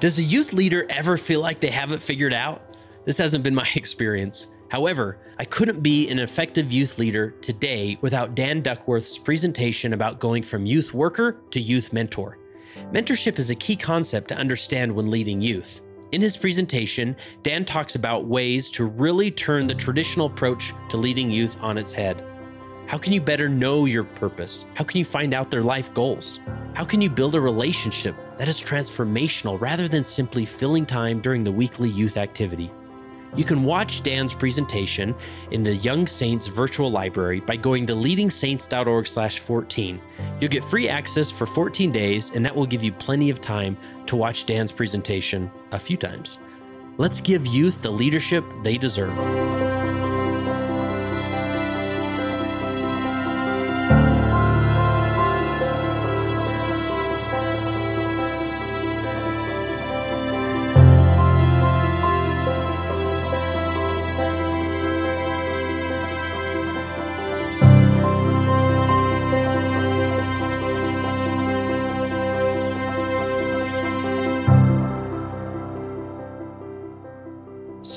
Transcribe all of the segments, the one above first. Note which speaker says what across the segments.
Speaker 1: Does a youth leader ever feel like they have it figured out? This hasn't been my experience. However, I couldn't be an effective youth leader today without Dan Duckworth's presentation about going from youth worker to youth mentor. Mentorship is a key concept to understand when leading youth. In his presentation, Dan talks about ways to really turn the traditional approach to leading youth on its head. How can you better know your purpose? How can you find out their life goals? How can you build a relationship that is transformational rather than simply filling time during the weekly youth activity? You can watch Dan's presentation in the Young Saints virtual library by going to leadingsaints.org/14. You'll get free access for 14 days and that will give you plenty of time to watch Dan's presentation a few times. Let's give youth the leadership they deserve.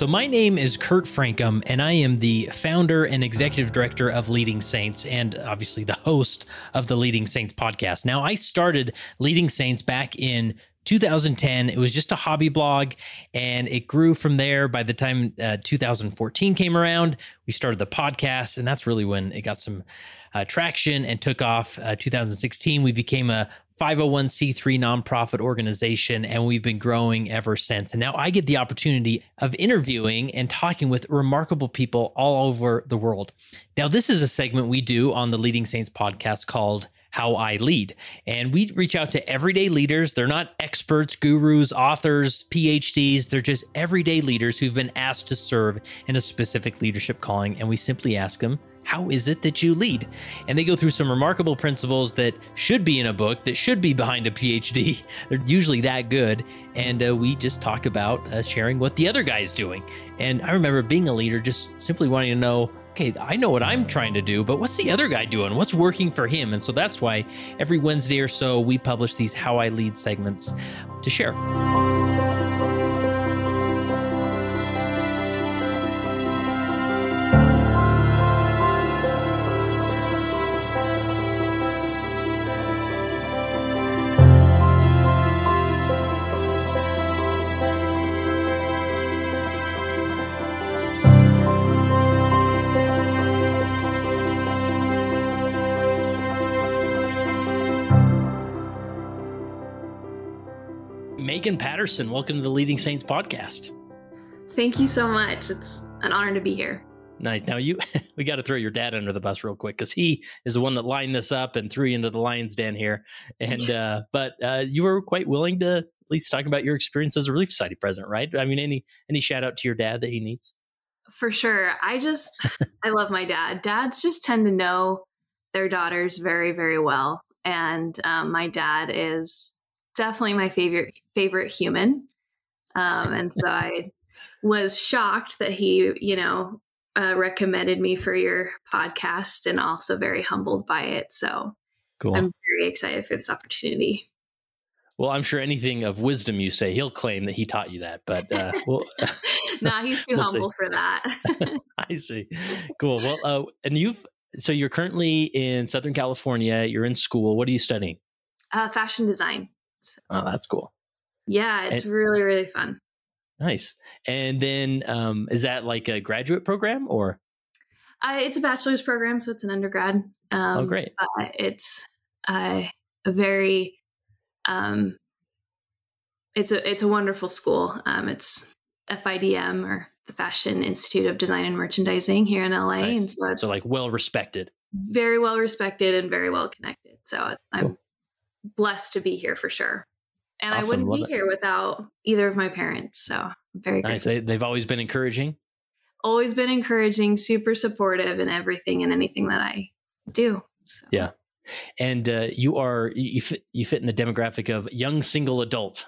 Speaker 1: So, my name is Kurt Francom, and I am the founder and executive director of Leading Saints, and obviously the host of the Leading Saints podcast. Now, I started Leading Saints back in 2010. It was just a hobby blog, and it grew from there. By the time uh, 2014 came around, we started the podcast, and that's really when it got some uh, traction and took off. Uh, 2016, we became a 501c3 nonprofit organization, and we've been growing ever since. And now I get the opportunity of interviewing and talking with remarkable people all over the world. Now, this is a segment we do on the Leading Saints podcast called how I lead. And we reach out to everyday leaders. They're not experts, gurus, authors, PhDs. They're just everyday leaders who've been asked to serve in a specific leadership calling. And we simply ask them, how is it that you lead? And they go through some remarkable principles that should be in a book, that should be behind a PhD. They're usually that good. And uh, we just talk about uh, sharing what the other guy's doing. And I remember being a leader, just simply wanting to know okay, I know what I'm trying to do, but what's the other guy doing? What's working for him? And so that's why every Wednesday or so we publish these How I Lead segments to share. Meagan Patterson, welcome to the Leading Saints podcast.
Speaker 2: Thank you so much. It's an honor to be here.
Speaker 1: Nice. Now you, we got to throw your dad under the bus real quick because he is the one that lined this up and threw you into the lion's den here. And uh, but uh, you were quite willing to at least talk about your experience as a Relief Society president, right? I mean, any any shout out to your dad that he needs?
Speaker 2: For sure. I just I love my dad. Dads just tend to know their daughters very very well, and um, my dad is definitely my favorite favorite human. Um, and so I was shocked that he, you know, uh, recommended me for your podcast, and also very humbled by it. So cool. I'm very excited for this opportunity.
Speaker 1: Well, I'm sure anything of wisdom you say, he'll claim that he taught you that. But uh, well,
Speaker 2: nah, he's too we'll humble see. for that.
Speaker 1: I see. Cool. Well, uh, and you've so you're currently in Southern California. You're in school. What are you studying?
Speaker 2: Uh, fashion design.
Speaker 1: Oh, that's cool.
Speaker 2: Yeah, it's and, really really fun.
Speaker 1: Nice. And then, um, is that like a graduate program or?
Speaker 2: Uh, it's a bachelor's program, so it's an undergrad.
Speaker 1: Oh, um, oh, great!
Speaker 2: it's uh, a very, um, it's a it's a wonderful school. Um, it's FIDM or the Fashion Institute of Design and Merchandising here in LA, nice. and so it's
Speaker 1: so like well respected,
Speaker 2: very well respected, and very well connected. So I'm blessed to be here for sure. And awesome. I wouldn't Love be it. here without either of my parents. So I'm very
Speaker 1: nice. They, they've always been encouraging.
Speaker 2: Always been encouraging, super supportive in everything and anything that I do. So.
Speaker 1: Yeah. And uh, you are you fit, you fit in the demographic of young single adult.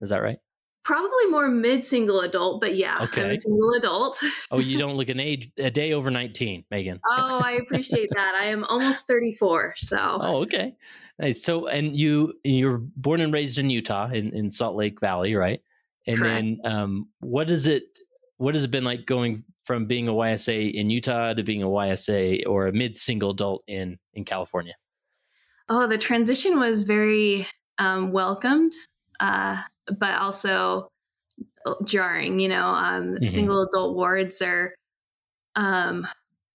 Speaker 1: Is that right?
Speaker 2: Probably more mid single adult, but yeah, okay. I'm a single adult.
Speaker 1: oh, you don't look an age a day over 19, Meagan.
Speaker 2: oh, I appreciate that. I am almost 34. So
Speaker 1: Oh, okay. Nice. So and you you're born and raised in Utah in, in Salt Lake Valley, right? And Correct. then um what is it what has it been like going from being a YSA in Utah to being a YSA or a mid single adult in in California?
Speaker 2: Oh, the transition was very um, welcomed. Uh, but also jarring. You know, um, mm-hmm. single adult wards are um,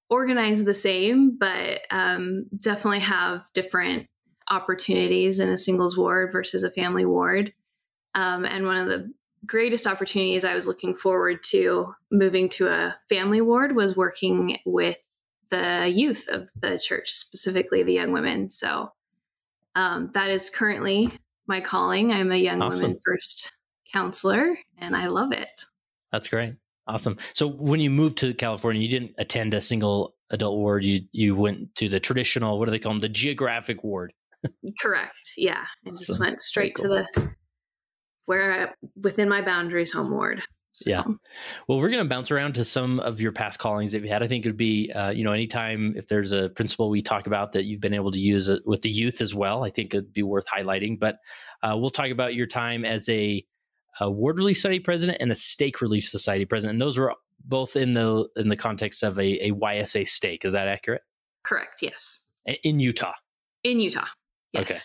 Speaker 2: organized the same, but um, definitely have different opportunities in a singles ward versus a family ward. Um, and one of the greatest opportunities I was looking forward to moving to a family ward was working with the youth of the church, specifically the young women. So um, that is currently my calling. I'm a young awesome. women first counselor and I love it.
Speaker 1: That's great. Awesome. So when you moved to California, you didn't attend a single adult ward. You you went to the traditional, what do they call them? The geographic ward.
Speaker 2: Correct. Yeah. I just went straight cool. to the where I, within my boundaries home ward.
Speaker 1: So. Yeah. Well, we're going to bounce around to some of your past callings that you had. I think it would be, uh, you know, anytime if there's a principle we talk about that you've been able to use it with the youth as well, I think it'd be worth highlighting. But uh, we'll talk about your time as a, a ward relief society president and a stake relief society president. And those were both in the in the context of a, a YSA stake. Is that accurate?
Speaker 2: Correct. Yes.
Speaker 1: In Utah.
Speaker 2: In Utah. Yes.
Speaker 1: Okay.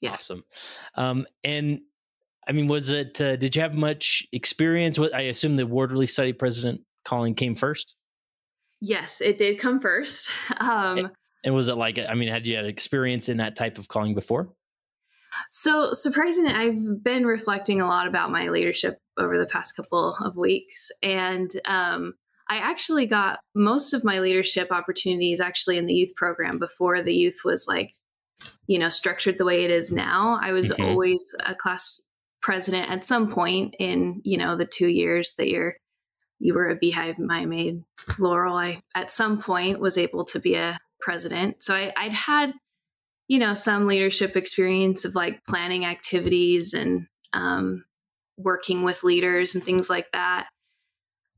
Speaker 1: Yeah. Awesome. Um, and I mean, was it? Uh, did you have much experience? With, I assume the ward study president calling came first.
Speaker 2: Yes, it did come first. Um,
Speaker 1: and, and was it like? I mean, had you had experience in that type of calling before?
Speaker 2: So surprisingly, I've been reflecting a lot about my leadership over the past couple of weeks, and um, I actually got most of my leadership opportunities actually in the youth program before the youth was like, you know, structured the way it is now. I was mm-hmm. always a class president at some point in you know the two years that you're you were a beehive Mia Maid laurel i at some point was able to be a president. So I, i'd had you know some leadership experience of like planning activities and um, working with leaders and things like that.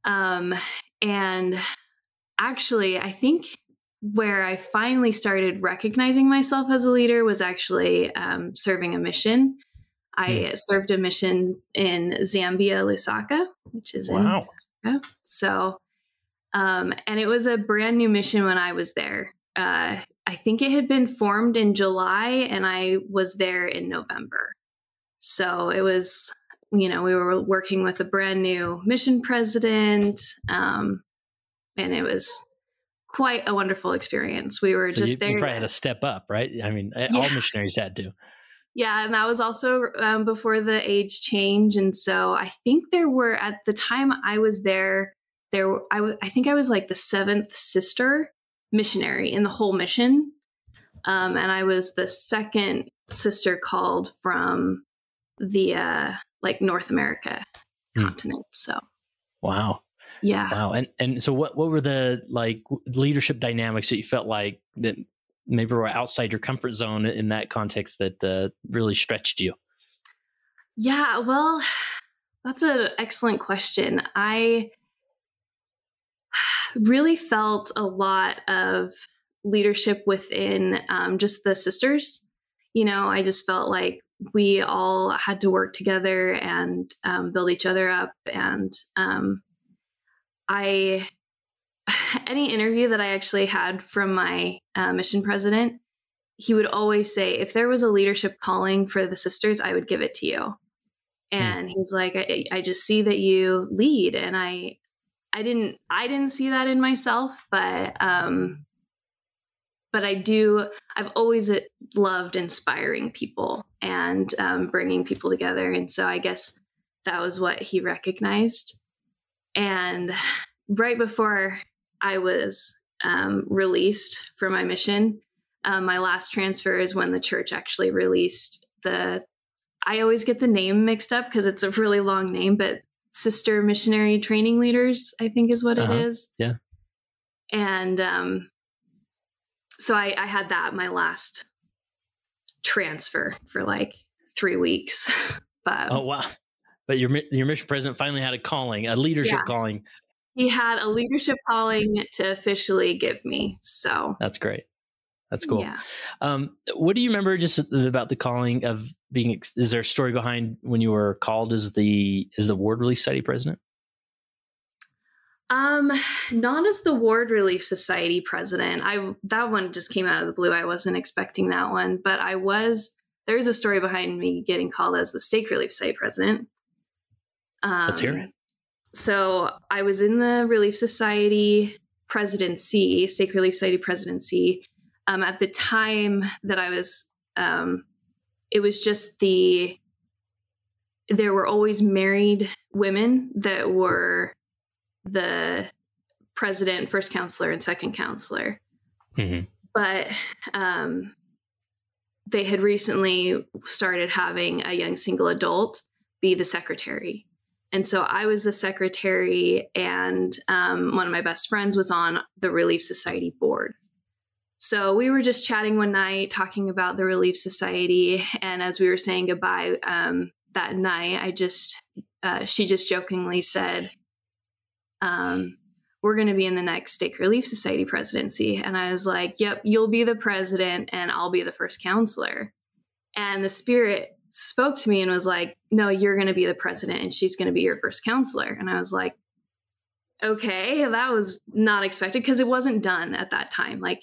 Speaker 2: Um, and actually i think where i finally started recognizing myself as a leader was actually um, serving a mission I mm. served a mission in Zambia, Lusaka, which is wow. in Africa. So, um, and it was a brand new mission when I was there. Uh, I think it had been formed in July, and I was there in November. So it was, you know, we were working with a brand new mission president, um, and it was quite a wonderful experience. We were so just
Speaker 1: you,
Speaker 2: there.
Speaker 1: You probably had to step up, right? I mean, yeah. all missionaries had to.
Speaker 2: Yeah, and that was also um, before the age change, and so I think there were at the time I was there. There, I was. I think I was like the seventh sister missionary in the whole mission, um, and I was the second sister called from the uh, like North America hmm. continent. So,
Speaker 1: wow,
Speaker 2: yeah,
Speaker 1: wow. And and so, what what were the like leadership dynamics that you felt like that maybe we were outside your comfort zone in that context that uh, really stretched you?
Speaker 2: Yeah, well, that's an excellent question. I really felt a lot of leadership within um, just the sisters. You know, I just felt like we all had to work together and um, build each other up. And um, I any interview that I actually had from my uh, mission president, he would always say, if there was a leadership calling for the sisters, I would give it to you. Hmm. And he's like, I, I just see that you lead, and I, I didn't, I didn't see that in myself, but, um, but I do. I've always uh, loved inspiring people and um, bringing people together, and so I guess that was what he recognized. And right before I was um, released for my mission. Um, my last transfer is when the church actually released the. I always get the name mixed up because it's a really long name, but Sister Missionary Training Leaders, I think, is what uh-huh. it is.
Speaker 1: Yeah.
Speaker 2: And um, so I, I had that my last transfer for like three weeks. but
Speaker 1: oh wow, but your your mission president finally had a calling, a leadership yeah. calling.
Speaker 2: He had a leadership calling to officially give me. So
Speaker 1: that's great. That's cool. Yeah. Um, what do you remember just about the calling of being? Is there a story behind when you were called as the as the Ward Relief Society president?
Speaker 2: Um, not as the Ward Relief Society president. I that one just came out of the blue. I wasn't expecting that one, but I was. There's a story behind me getting called as the Stake Relief Society president.
Speaker 1: Um, Let's hear it.
Speaker 2: So I was in the Relief Society presidency, Stake Relief Society presidency, um, at the time that I was, um, it was just the, there were always married women that were the president, first counselor, and second counselor. Mm-hmm. But um, they had recently started having a young single adult be the secretary. And so I was the secretary, and um, one of my best friends was on the Relief Society board. So we were just chatting one night, talking about the Relief Society, and as we were saying goodbye um, that night, I just uh, she just jokingly said, um, "We're going to be in the next Stake Relief Society presidency," and I was like, "Yep, you'll be the president, and I'll be the first counselor." And the spirit spoke to me and was like, "No, you're going to be the president, and she's going to be your first counselor." And I was like, "Okay, that was not expected because it wasn't done at that time. Like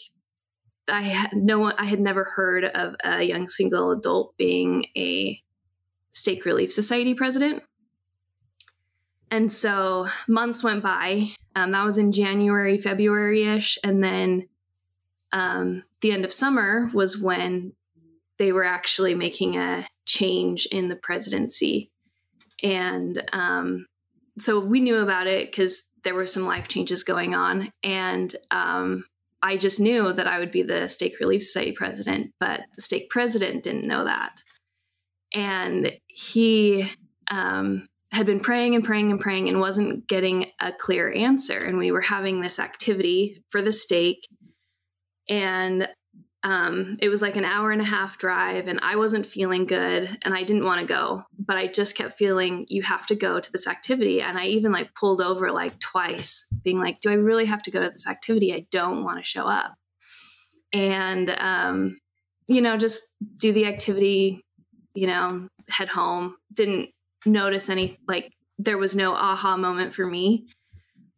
Speaker 2: I had no one, I had never heard of a young single adult being a stake relief society president. And so months went by. Um, that was in January, February ish. And then um, the end of summer was when they were actually making a change in the presidency. And um, so we knew about it because there were some life changes going on. And um, I just knew that I would be the Stake Relief Society president, but the stake president didn't know that. And he um, had been praying and praying and praying and wasn't getting a clear answer. And we were having this activity for the stake. And um, it was like an hour and a half drive, and I wasn't feeling good, and I didn't want to go, but I just kept feeling you have to go to this activity, and I even like pulled over like twice, being like, "Do I really have to go to this activity? I don't want to show up," and um, you know, just do the activity, you know, head home. Didn't notice any like there was no aha moment for me,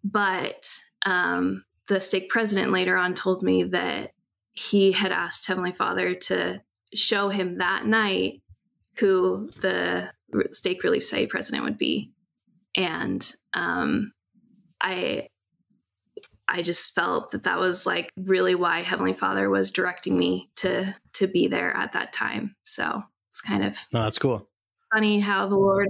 Speaker 2: but um, the stake president later on told me that he had asked Heavenly Father to show him that night who the stake relief society president would be. And um, I I just felt that that was like really why Heavenly Father was directing me to to be there at that time. So it's kind of
Speaker 1: no, that's cool.
Speaker 2: Funny how the Lord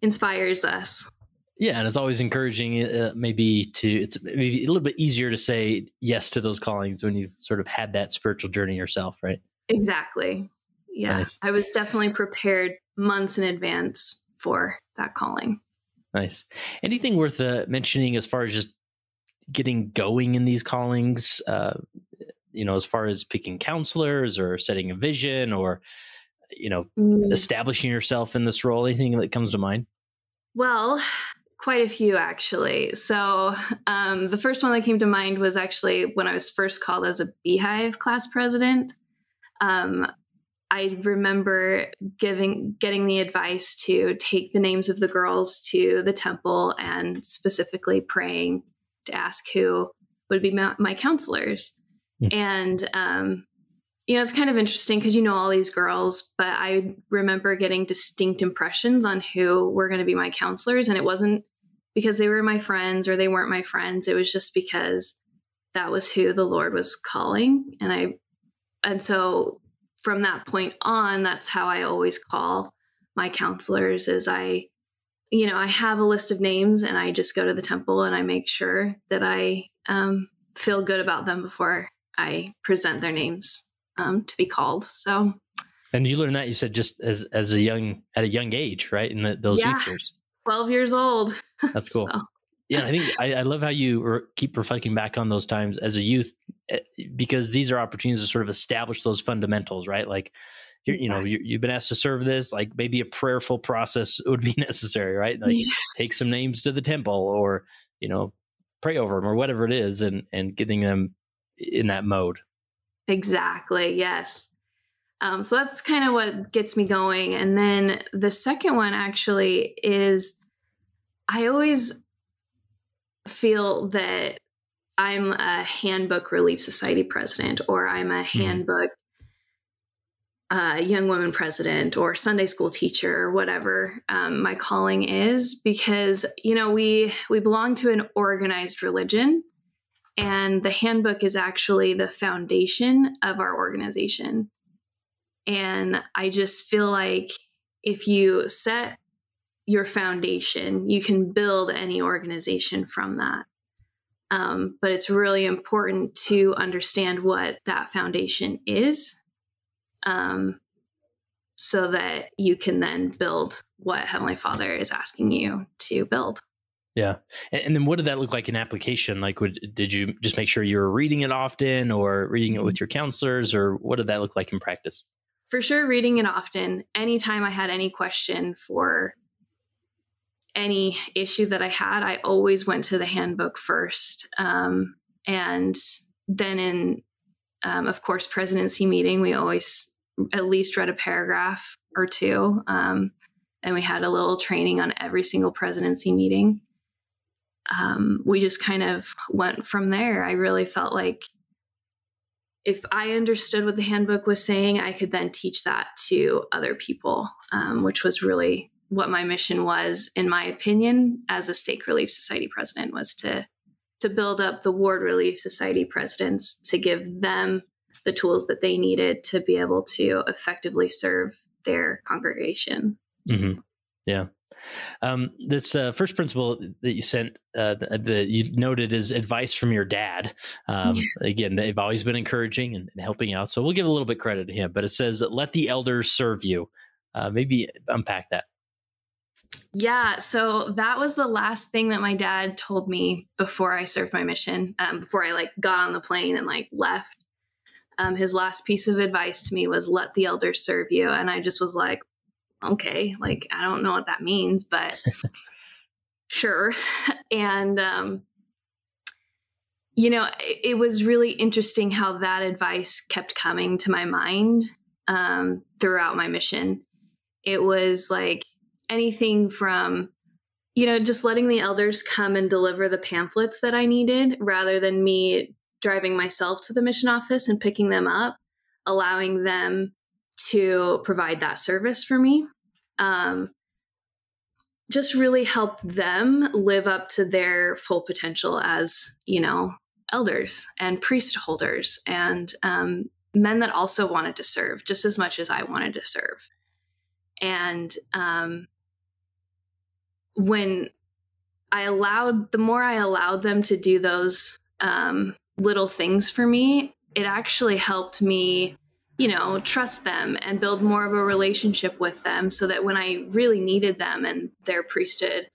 Speaker 2: inspires us.
Speaker 1: Yeah, and it's always encouraging, uh, maybe to it's maybe a little bit easier to say yes to those callings when you've sort of had that spiritual journey yourself, right?
Speaker 2: Exactly. Yeah, nice. I was definitely prepared months in advance for that calling.
Speaker 1: Nice. Anything worth uh, mentioning as far as just getting going in these callings? Uh, you know, as far as picking counselors or setting a vision or you know mm. establishing yourself in this role. Anything that comes to mind?
Speaker 2: Well, Quite a few, actually. So, um, the first one that came to mind was actually when I was first called as a Beehive class president. Um, I remember giving getting the advice to take the names of the girls to the temple and specifically praying to ask who would be my, my counselors. Mm. And um, you know, it's kind of interesting because you know all these girls, but I remember getting distinct impressions on who were going to be my counselors. And it wasn't because they were my friends or they weren't my friends. It was just because that was who the Lord was calling. And I, and so from that point on, that's how I always call my counselors is I, you know, I have a list of names and I just go to the temple and I make sure that I um, feel good about them before I present their names um, to be called. So,
Speaker 1: and you learned that you said just as as a young at a young age, right? In the, those yeah,
Speaker 2: years, twelve years old.
Speaker 1: That's cool. so, yeah, I think I, I love how you re- keep reflecting back on those times as a youth, eh, because these are opportunities to sort of establish those fundamentals, right? Like, you're, you know, you have been asked to serve this. Like, maybe a prayerful process would be necessary, right? Like, yeah. take some names to the temple, or you know, pray over them, or whatever it is, and and getting them in that mode.
Speaker 2: Exactly. Yes. Um, so that's kind of what gets me going. And then the second one actually is I always feel that I'm a handbook relief society president or I'm a mm-hmm. handbook uh, young woman president or Sunday school teacher or whatever um, my calling is because you know we we belong to an organized religion and the handbook is actually the foundation of our organization and I just feel like if you set your foundation, you can build any organization from that. Um, but it's really important to understand what that foundation is um, so that you can then build what Heavenly Father is asking you to build.
Speaker 1: Yeah. And, and, then what did that look like in application? Like, would, did you just make sure you were reading it often or reading it with mm-hmm. your counselors, or what did that look like in practice?
Speaker 2: For sure, reading it often. Anytime I had any question for any issue that I had, I always went to the handbook first. Um, and then in, um, of course, presidency meeting, we always at least read a paragraph or two. Um, and we had a little training on every single presidency meeting. Um, we just kind of went from there. I really felt like if I understood what the handbook was saying, I could then teach that to other people, um, which was really what my mission was, in my opinion, as a stake relief society president, was to to build up the ward relief society presidents to give them the tools that they needed to be able to effectively serve their congregation.
Speaker 1: Mm-hmm. Yeah. Um, this uh, first principle that you sent, uh, that you noted is advice from your dad. Um, again, they've always been encouraging and, and, helping out. So we'll give a little bit credit to him. But it says, "Let the elders serve you." Uh, maybe unpack that.
Speaker 2: Yeah, so that was the last thing that my dad told me before I served my mission. Um, before I like got on the plane and like left, um, his last piece of advice to me was "Let the elders serve you," and I just was like, "Okay, like I don't know what that means, but sure." and um, you know, it, it, was really interesting how that advice kept coming to my mind um, throughout my mission. It was like anything from you know just letting the elders come and deliver the pamphlets that i needed rather than me driving myself to the mission office and picking them up allowing them to provide that service for me. Um, just really help them live up to their full potential as you know elders and priesthood holders and um, men that also wanted to serve just as much as i wanted to serve. And um, when I allowed, the more I allowed them to do those um, little things for me, it actually helped me, you know, trust them and build more of a relationship with them so that when I really needed them and their priesthood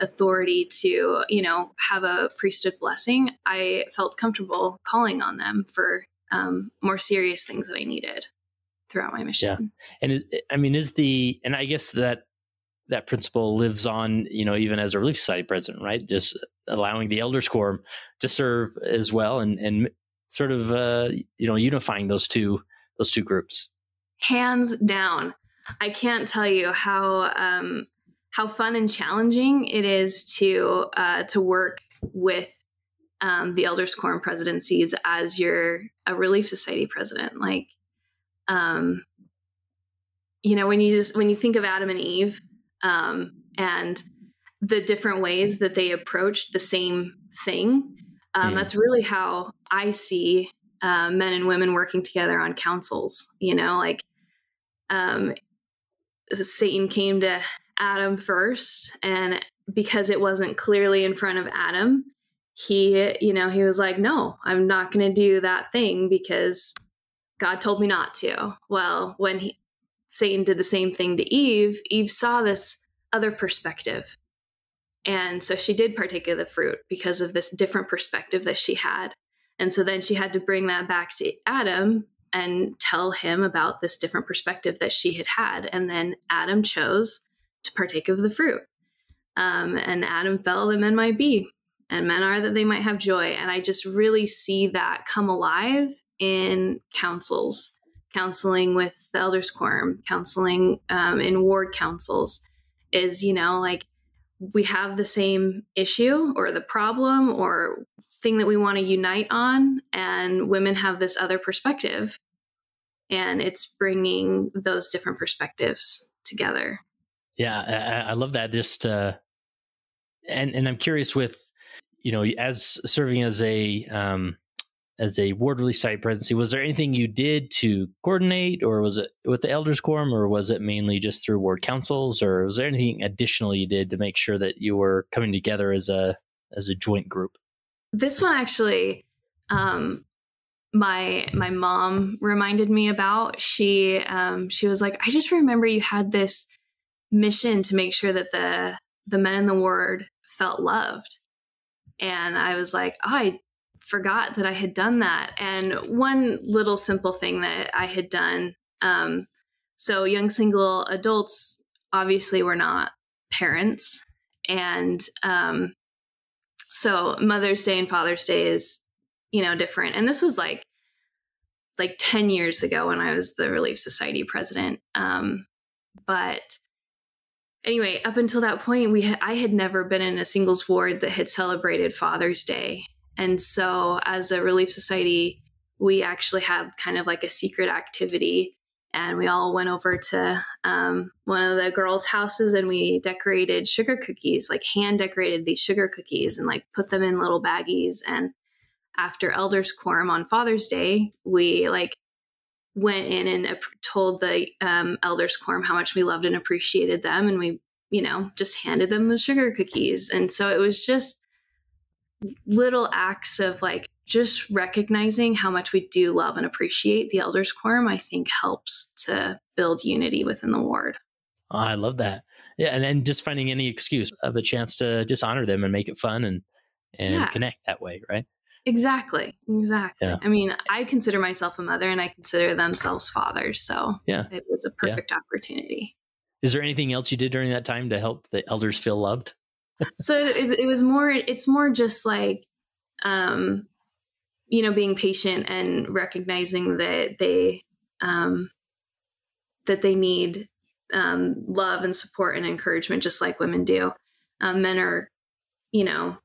Speaker 2: authority to, you know, have a priesthood blessing, I felt comfortable calling on them for um, more serious things that I needed throughout my mission.
Speaker 1: Yeah. And it, I mean, is the, and I guess that that principle lives on, you know, even as a Relief Society president, right? Just allowing the Elders Quorum to serve as well, and and sort of uh, you know unifying those two those two groups.
Speaker 2: Hands down, I can't tell you how um, how fun and challenging it is to uh, to work with um, the Elders Quorum presidencies as you're a Relief Society president. Like, um, you know, when you just when you think of Adam and Eve um, and the different ways that they approached the same thing. Um, mm. That's really how I see uh, men and women working together on councils. You know, like um, Satan came to Adam first, and because it wasn't clearly in front of Adam, he, you know, he was like, "No, I'm not going to do that thing because God told me not to." Well, when he Satan did the same thing to Eve, Eve saw this other perspective. And so she did partake of the fruit because of this different perspective that she had. And so then she had to bring that back to Adam and tell him about this different perspective that she had had. And then Adam chose to partake of the fruit. Um, and Adam fell that men might be, and men are that they might have joy. And I just really see that come alive in councils, counseling with the elders quorum, counseling um, in ward councils. Is, you know, like we have the same issue or the problem or thing that we want to unite on and women have this other perspective and it's bringing those different perspectives together.
Speaker 1: Yeah i, I love that just uh and and i'm curious with you know as serving as a um as a ward Relief Society presidency was there anything you did to coordinate or was it with the elders quorum or was it mainly just through ward councils or was there anything additional you did to make sure that you were coming together as a as a joint group
Speaker 2: this one actually, um, my my mom reminded me about. She um, she was like, I just remember you had this mission to make sure that the the men in the ward felt loved, and I was like, oh, I forgot that I had done that. And one little simple thing that I had done. Um, so young single adults obviously were not parents, and um, so Mother's Day and Father's Day is, you know, different. And this was like like 10 years ago when I was the Relief Society president. Um, but anyway, up until that point, we ha- I had never been in a singles ward that had celebrated Father's Day. And so as a Relief Society, we actually had kind of like a secret activity and we all went over to um, one of the girls' houses and we decorated sugar cookies, like hand decorated these sugar cookies and like put them in little baggies. And after Elders Quorum on Father's Day, we like went in and told the um, Elders Quorum how much we loved and appreciated them. And we, you know, just handed them the sugar cookies. And so it was just little acts of like just recognizing how much we do love and appreciate the elders quorum i think helps to build unity within the ward.
Speaker 1: Oh, i love that. Yeah and then just finding any excuse of a chance to just honor them and make it fun and and yeah. connect that way right?
Speaker 2: Exactly exactly. Yeah. i mean i consider myself a mother and i consider themselves fathers so
Speaker 1: yeah.
Speaker 2: it was a perfect yeah. opportunity.
Speaker 1: Is there anything else you did during that time to help the elders feel loved?
Speaker 2: So it, it was more it's more just like um you know being patient and recognizing that they um that they need um love and support and encouragement just like women do um, men are you know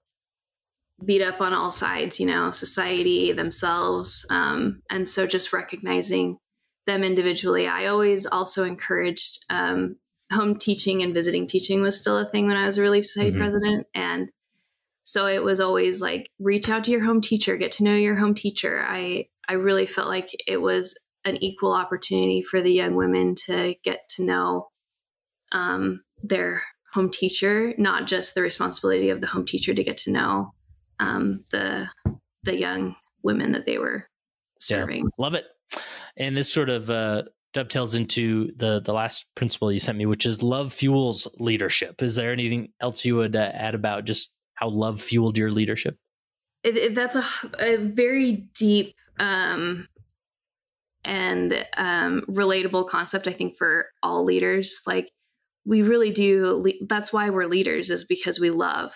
Speaker 2: beat up on all sides you know society themselves um and so just recognizing them individually i always also encouraged um home teaching and visiting teaching was still a thing when I was a Relief Society mm-hmm. president. And so it was always like reach out to your home teacher, get to know your home teacher. I I really felt like it was an equal opportunity for the young women to get to know um, their home teacher, not just the responsibility of the home teacher to get to know um, the the young women that they were serving.
Speaker 1: Yeah, love it. And this sort of uh, dovetails into the the last principle you sent me, which is love fuels leadership. Is there anything else you would uh, add about just how love fueled your leadership?
Speaker 2: It, it, that's a, a very deep um, and um, relatable concept, I think, for all leaders. Like we really do. That's why we're leaders, is because we love,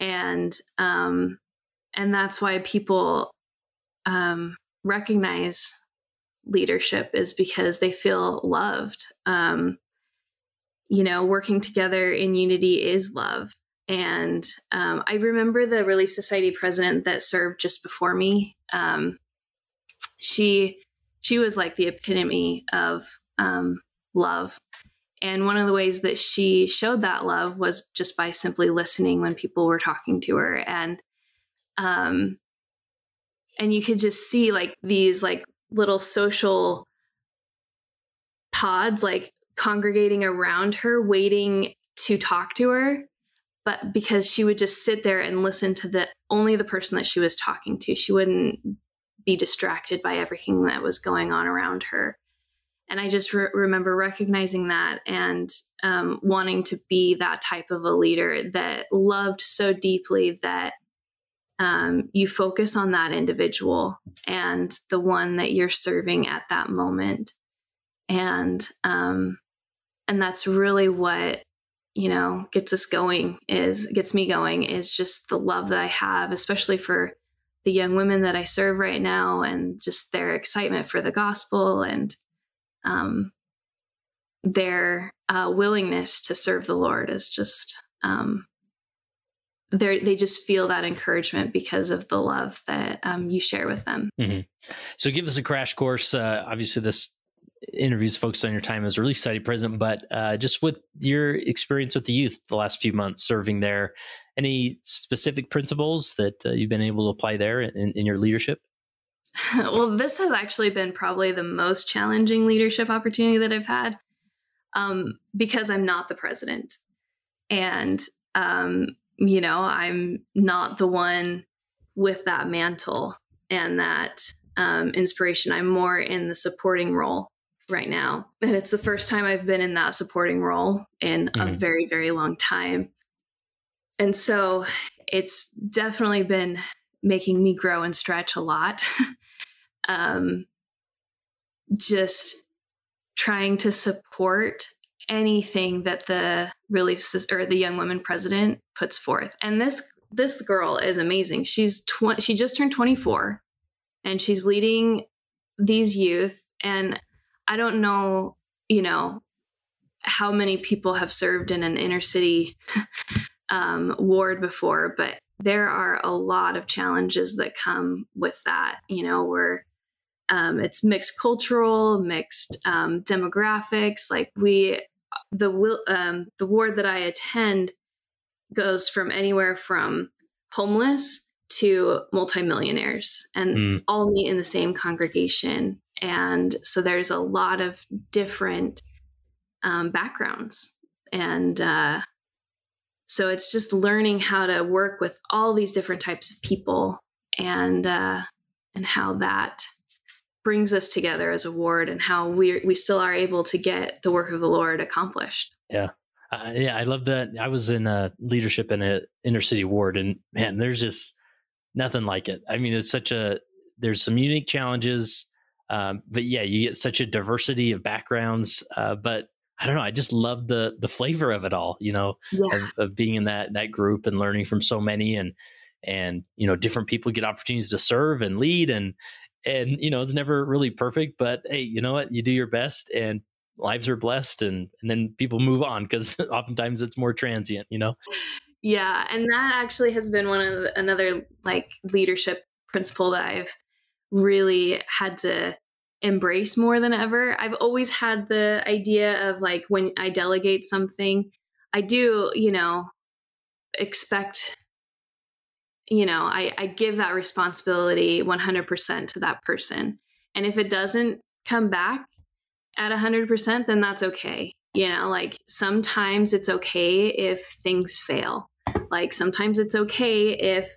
Speaker 2: and um, and that's why people um, recognize leadership is because they feel loved. Um, you know, working together in unity is love. And um, I remember the Relief Society president that served just before me. Um, she she was like the epitome of um, love. And one of the ways that she showed that love was just by simply listening when people were talking to her, and um, and you could just see like these like little social pods like congregating around her waiting to talk to her but because she would just sit there and listen to the only the person that she was talking to. She wouldn't be distracted by everything that was going on around her. And I just re- remember recognizing that and um, wanting to be that type of a leader that loved so deeply that um, you focus on that individual and the one that you're serving at that moment. And um, and that's really what you know gets us going is gets me going is just the love that i have especially for the young women that i serve right now and just their excitement for the gospel and um, their uh, willingness to serve the lord is just um, they they just feel that encouragement because of the love that um, you share with them.
Speaker 1: Mm-hmm. So, give us a crash course. Uh, obviously, this interviews focused on your time as a relief society president, but uh, just with your experience with the youth the last few months serving there, any specific principles that uh, you've been able to apply there in, in your leadership?
Speaker 2: well, this has actually been probably the most challenging leadership opportunity that I've had um, because I'm not the president. And, um, you know, I'm not the one with that mantle and that um, inspiration. I'm more in the supporting role right now. And it's the first time I've been in that supporting role in mm-hmm. a very, very long time. And so it's definitely been making me grow and stretch a lot. um, just trying to support anything that the relief or the young women president puts forth. And this this girl is amazing. She's 20 she just turned 24 and she's leading these youth and I don't know, you know, how many people have served in an inner city um, ward before, but there are a lot of challenges that come with that. You know, where um, it's mixed cultural, mixed um, demographics. Like we, the um, the ward that I attend goes from anywhere from homeless to multimillionaires, and mm. all meet in the same congregation. And so there's a lot of different um, backgrounds. And uh, so it's just learning how to work with all these different types of people and uh, and how that brings us together as a ward and how we we still are able to get the work of the Lord accomplished.
Speaker 1: Yeah. Uh, yeah, I love that. I was in a leadership in a inner city ward, and man, there's just nothing like it. I mean, it's such a there's some unique challenges um, but yeah, you get such a diversity of backgrounds. Uh, but I don't know. I just love the the flavor of it all. You know, yeah. of, of, being in that that group and learning from so many and and you know different people get opportunities to serve and lead and and you know it's never really perfect. But hey, you know what? You do your best and lives are blessed and and then people move on because oftentimes it's more transient. You know.
Speaker 2: Yeah, and that actually has been one of the, another like leadership principle that I've really had to embrace more than ever. I've always had the idea of like when I delegate something, I do, you know, expect, you know, I, I give that responsibility 100% to that person. And if it doesn't come back at 100%, then that's okay. You know, like sometimes it's okay if things fail. Like sometimes it's okay if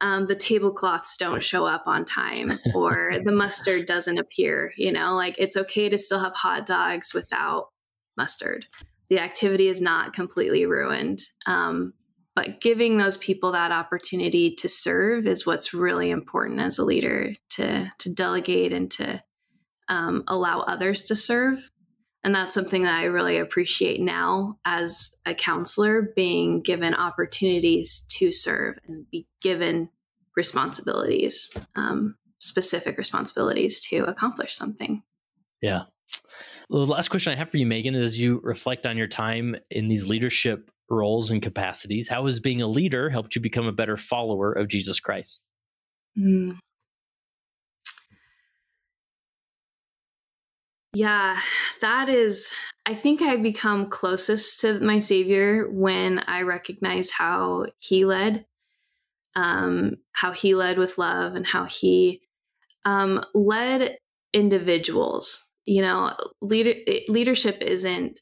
Speaker 2: um, the tablecloths don't show up on time or the mustard doesn't appear. You know, like it's okay to still have hot dogs without mustard. The activity is not completely ruined. Um, but giving those people that opportunity to serve is what's really important as a leader to to delegate and to um, allow others to serve and that's something that i really appreciate now as a counselor being given opportunities to serve and be given responsibilities um, specific responsibilities to accomplish something.
Speaker 1: Yeah. Well, the last question i have for you meagan is as you reflect on your time in these leadership roles and capacities how has being a leader helped you become a better follower of jesus christ? Mm.
Speaker 2: Yeah, that is, I think I become closest to my Savior when I recognize how He led, um, how He led with love, and how He um, led individuals. You know, leader, leadership isn't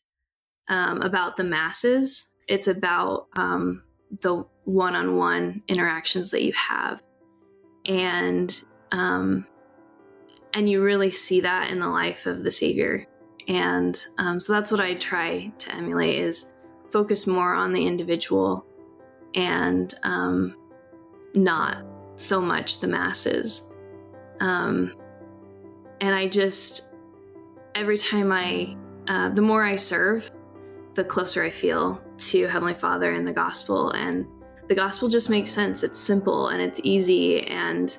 Speaker 2: um, about the masses, it's about um, the one on one interactions that you have. And um, and you really see that in the life of the Savior And um, so that's what I try to emulate is focus more on the individual and um, not so much the masses. Um, and I just, every time I, uh, the more I serve, the closer I feel to Heavenly Father and the gospel. And the gospel just makes sense. It's simple and it's easy. And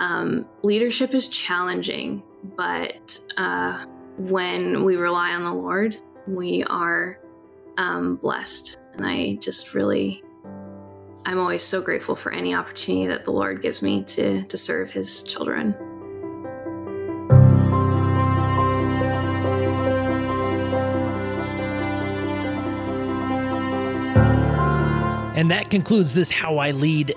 Speaker 2: um, leadership is challenging, but uh, when we rely on the Lord, we are um, blessed. And I just really, I'm always so grateful for any opportunity that the Lord gives me to to serve His children.
Speaker 1: And that concludes this How I Lead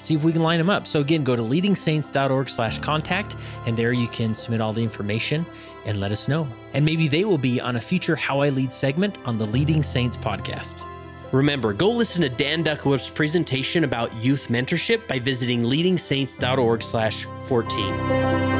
Speaker 1: see if we can line them up. So again, go to leadingsaints.org slash contact, and there you can submit all the information and let us know. And maybe they will be on a future How I Lead segment on the Leading Saints podcast. Remember, go listen to Dan Duckworth's presentation about youth mentorship by visiting leadingsaints.org slash 14.